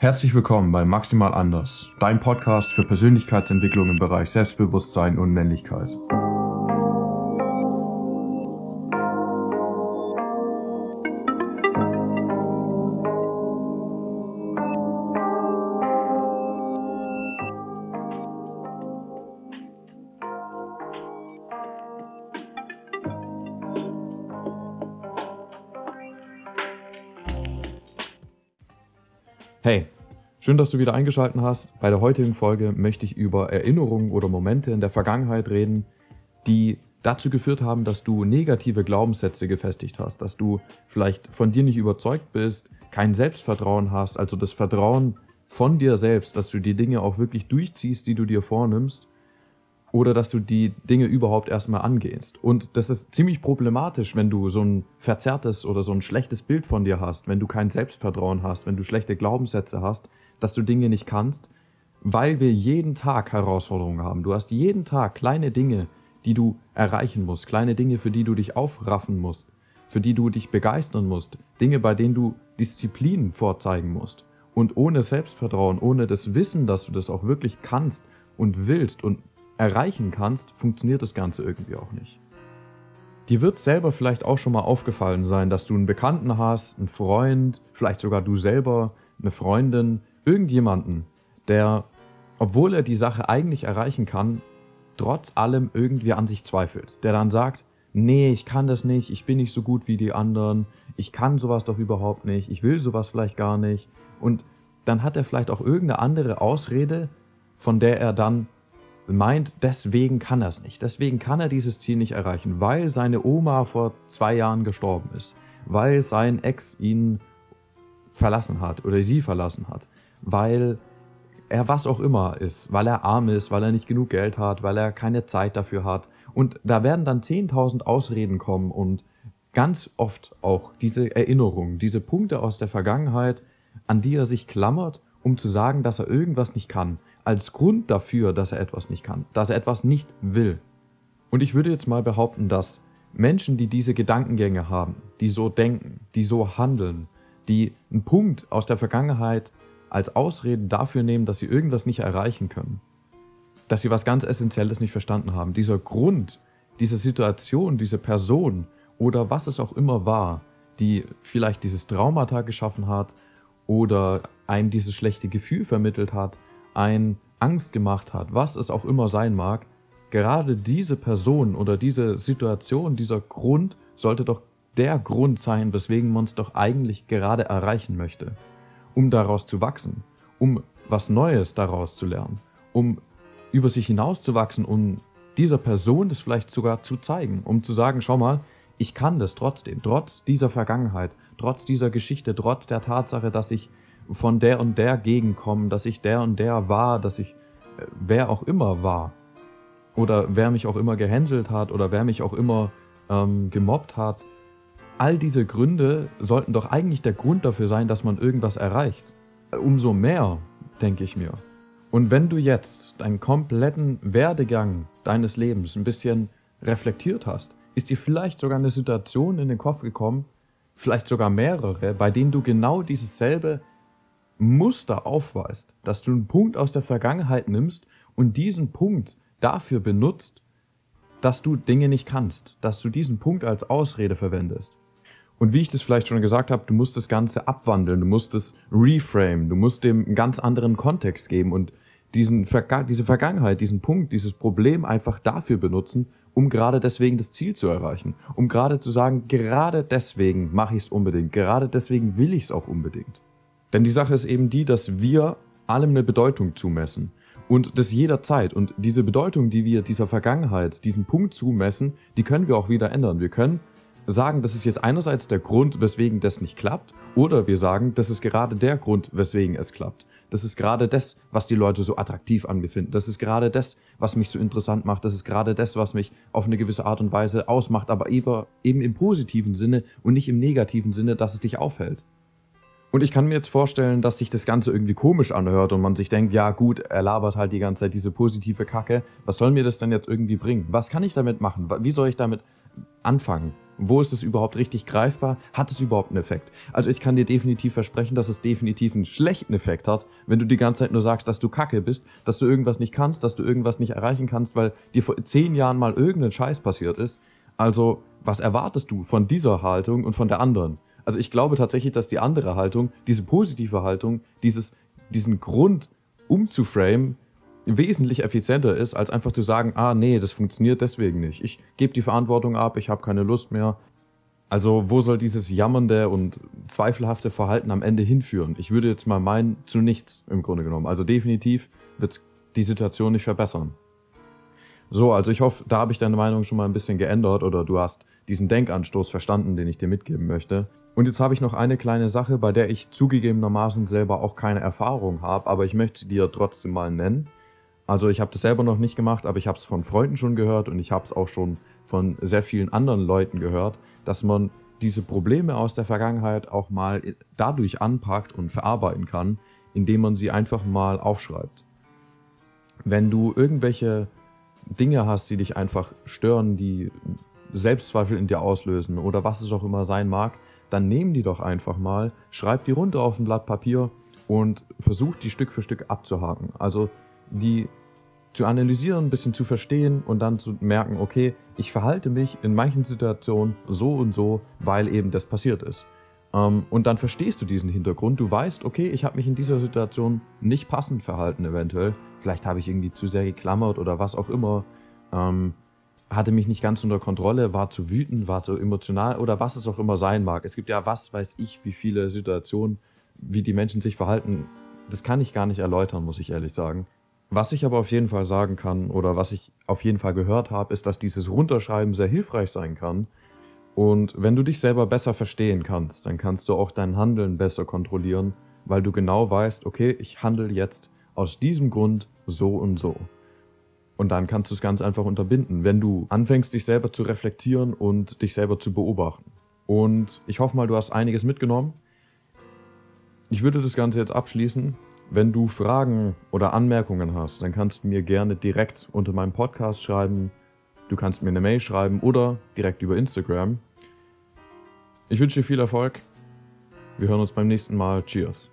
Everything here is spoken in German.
Herzlich willkommen bei Maximal Anders, dein Podcast für Persönlichkeitsentwicklung im Bereich Selbstbewusstsein und Männlichkeit. Hey, schön, dass du wieder eingeschaltet hast. Bei der heutigen Folge möchte ich über Erinnerungen oder Momente in der Vergangenheit reden, die dazu geführt haben, dass du negative Glaubenssätze gefestigt hast, dass du vielleicht von dir nicht überzeugt bist, kein Selbstvertrauen hast, also das Vertrauen von dir selbst, dass du die Dinge auch wirklich durchziehst, die du dir vornimmst oder dass du die Dinge überhaupt erstmal angehst. Und das ist ziemlich problematisch, wenn du so ein verzerrtes oder so ein schlechtes Bild von dir hast, wenn du kein Selbstvertrauen hast, wenn du schlechte Glaubenssätze hast, dass du Dinge nicht kannst, weil wir jeden Tag Herausforderungen haben. Du hast jeden Tag kleine Dinge, die du erreichen musst, kleine Dinge, für die du dich aufraffen musst, für die du dich begeistern musst, Dinge, bei denen du Disziplin vorzeigen musst. Und ohne Selbstvertrauen, ohne das Wissen, dass du das auch wirklich kannst und willst und erreichen kannst, funktioniert das Ganze irgendwie auch nicht. Dir wird selber vielleicht auch schon mal aufgefallen sein, dass du einen Bekannten hast, einen Freund, vielleicht sogar du selber, eine Freundin, irgendjemanden, der, obwohl er die Sache eigentlich erreichen kann, trotz allem irgendwie an sich zweifelt. Der dann sagt, nee, ich kann das nicht, ich bin nicht so gut wie die anderen, ich kann sowas doch überhaupt nicht, ich will sowas vielleicht gar nicht. Und dann hat er vielleicht auch irgendeine andere Ausrede, von der er dann meint, deswegen kann er es nicht. Deswegen kann er dieses Ziel nicht erreichen, weil seine Oma vor zwei Jahren gestorben ist, weil sein Ex ihn verlassen hat oder sie verlassen hat, weil er was auch immer ist, weil er arm ist, weil er nicht genug Geld hat, weil er keine Zeit dafür hat. Und da werden dann 10.000 Ausreden kommen und ganz oft auch diese Erinnerungen, diese Punkte aus der Vergangenheit, an die er sich klammert, um zu sagen, dass er irgendwas nicht kann als Grund dafür, dass er etwas nicht kann, dass er etwas nicht will. Und ich würde jetzt mal behaupten, dass Menschen, die diese Gedankengänge haben, die so denken, die so handeln, die einen Punkt aus der Vergangenheit als Ausrede dafür nehmen, dass sie irgendwas nicht erreichen können, dass sie was ganz Essentielles nicht verstanden haben. Dieser Grund, diese Situation, diese Person oder was es auch immer war, die vielleicht dieses Traumata geschaffen hat oder einem dieses schlechte Gefühl vermittelt hat, ein Angst gemacht hat, was es auch immer sein mag, gerade diese Person oder diese Situation, dieser Grund sollte doch der Grund sein, weswegen man es doch eigentlich gerade erreichen möchte, um daraus zu wachsen, um was Neues daraus zu lernen, um über sich hinauszuwachsen, um dieser Person das vielleicht sogar zu zeigen, um zu sagen, schau mal, ich kann das trotzdem, trotz dieser Vergangenheit, trotz dieser Geschichte, trotz der Tatsache, dass ich von der und der Gegend komme, dass ich der und der war, dass ich äh, wer auch immer war. Oder wer mich auch immer gehänselt hat oder wer mich auch immer ähm, gemobbt hat. All diese Gründe sollten doch eigentlich der Grund dafür sein, dass man irgendwas erreicht. Umso mehr, denke ich mir. Und wenn du jetzt deinen kompletten Werdegang deines Lebens ein bisschen reflektiert hast, ist dir vielleicht sogar eine Situation in den Kopf gekommen, vielleicht sogar mehrere, bei denen du genau dieses selbe Muster aufweist, dass du einen Punkt aus der Vergangenheit nimmst und diesen Punkt dafür benutzt, dass du Dinge nicht kannst, dass du diesen Punkt als Ausrede verwendest. Und wie ich das vielleicht schon gesagt habe, du musst das Ganze abwandeln, du musst es reframe, du musst dem einen ganz anderen Kontext geben und diesen, diese Vergangenheit, diesen Punkt, dieses Problem einfach dafür benutzen, um gerade deswegen das Ziel zu erreichen. Um gerade zu sagen, gerade deswegen mache ich es unbedingt, gerade deswegen will ich es auch unbedingt. Denn die Sache ist eben die, dass wir allem eine Bedeutung zumessen. Und das jederzeit. Und diese Bedeutung, die wir dieser Vergangenheit, diesem Punkt zumessen, die können wir auch wieder ändern. Wir können sagen, das ist jetzt einerseits der Grund, weswegen das nicht klappt, oder wir sagen, das ist gerade der Grund, weswegen es klappt. Das ist gerade das, was die Leute so attraktiv an mir finden. Das ist gerade das, was mich so interessant macht. Das ist gerade das, was mich auf eine gewisse Art und Weise ausmacht, aber eben im positiven Sinne und nicht im negativen Sinne, dass es dich aufhält. Und ich kann mir jetzt vorstellen, dass sich das Ganze irgendwie komisch anhört und man sich denkt, ja gut, er labert halt die ganze Zeit diese positive Kacke. Was soll mir das denn jetzt irgendwie bringen? Was kann ich damit machen? Wie soll ich damit anfangen? Wo ist es überhaupt richtig greifbar? Hat es überhaupt einen Effekt? Also ich kann dir definitiv versprechen, dass es definitiv einen schlechten Effekt hat, wenn du die ganze Zeit nur sagst, dass du kacke bist, dass du irgendwas nicht kannst, dass du irgendwas nicht erreichen kannst, weil dir vor zehn Jahren mal irgendein Scheiß passiert ist. Also was erwartest du von dieser Haltung und von der anderen? Also ich glaube tatsächlich, dass die andere Haltung, diese positive Haltung, dieses, diesen Grund umzuframen, wesentlich effizienter ist, als einfach zu sagen, ah nee, das funktioniert deswegen nicht. Ich gebe die Verantwortung ab, ich habe keine Lust mehr. Also wo soll dieses jammernde und zweifelhafte Verhalten am Ende hinführen? Ich würde jetzt mal meinen, zu nichts im Grunde genommen. Also definitiv wird es die Situation nicht verbessern. So, also ich hoffe, da habe ich deine Meinung schon mal ein bisschen geändert oder du hast diesen Denkanstoß verstanden, den ich dir mitgeben möchte. Und jetzt habe ich noch eine kleine Sache, bei der ich zugegebenermaßen selber auch keine Erfahrung habe, aber ich möchte sie dir trotzdem mal nennen. Also ich habe das selber noch nicht gemacht, aber ich habe es von Freunden schon gehört und ich habe es auch schon von sehr vielen anderen Leuten gehört, dass man diese Probleme aus der Vergangenheit auch mal dadurch anpackt und verarbeiten kann, indem man sie einfach mal aufschreibt. Wenn du irgendwelche Dinge hast, die dich einfach stören, die Selbstzweifel in dir auslösen oder was es auch immer sein mag, dann nehmen die doch einfach mal, schreib die runter auf ein Blatt Papier und versuch die Stück für Stück abzuhaken. Also die zu analysieren, ein bisschen zu verstehen und dann zu merken, okay, ich verhalte mich in manchen Situationen so und so, weil eben das passiert ist. Ähm, und dann verstehst du diesen Hintergrund. Du weißt, okay, ich habe mich in dieser Situation nicht passend verhalten eventuell. Vielleicht habe ich irgendwie zu sehr geklammert oder was auch immer. Ähm, hatte mich nicht ganz unter Kontrolle, war zu wütend, war zu emotional oder was es auch immer sein mag. Es gibt ja was weiß ich, wie viele Situationen, wie die Menschen sich verhalten. Das kann ich gar nicht erläutern, muss ich ehrlich sagen. Was ich aber auf jeden Fall sagen kann oder was ich auf jeden Fall gehört habe, ist, dass dieses Runterschreiben sehr hilfreich sein kann. Und wenn du dich selber besser verstehen kannst, dann kannst du auch dein Handeln besser kontrollieren, weil du genau weißt, okay, ich handle jetzt aus diesem Grund so und so. Und dann kannst du es ganz einfach unterbinden, wenn du anfängst, dich selber zu reflektieren und dich selber zu beobachten. Und ich hoffe mal, du hast einiges mitgenommen. Ich würde das Ganze jetzt abschließen wenn du Fragen oder Anmerkungen hast, dann kannst du mir gerne direkt unter meinem Podcast schreiben. Du kannst mir eine Mail schreiben oder direkt über Instagram. Ich wünsche dir viel Erfolg. Wir hören uns beim nächsten Mal. Cheers.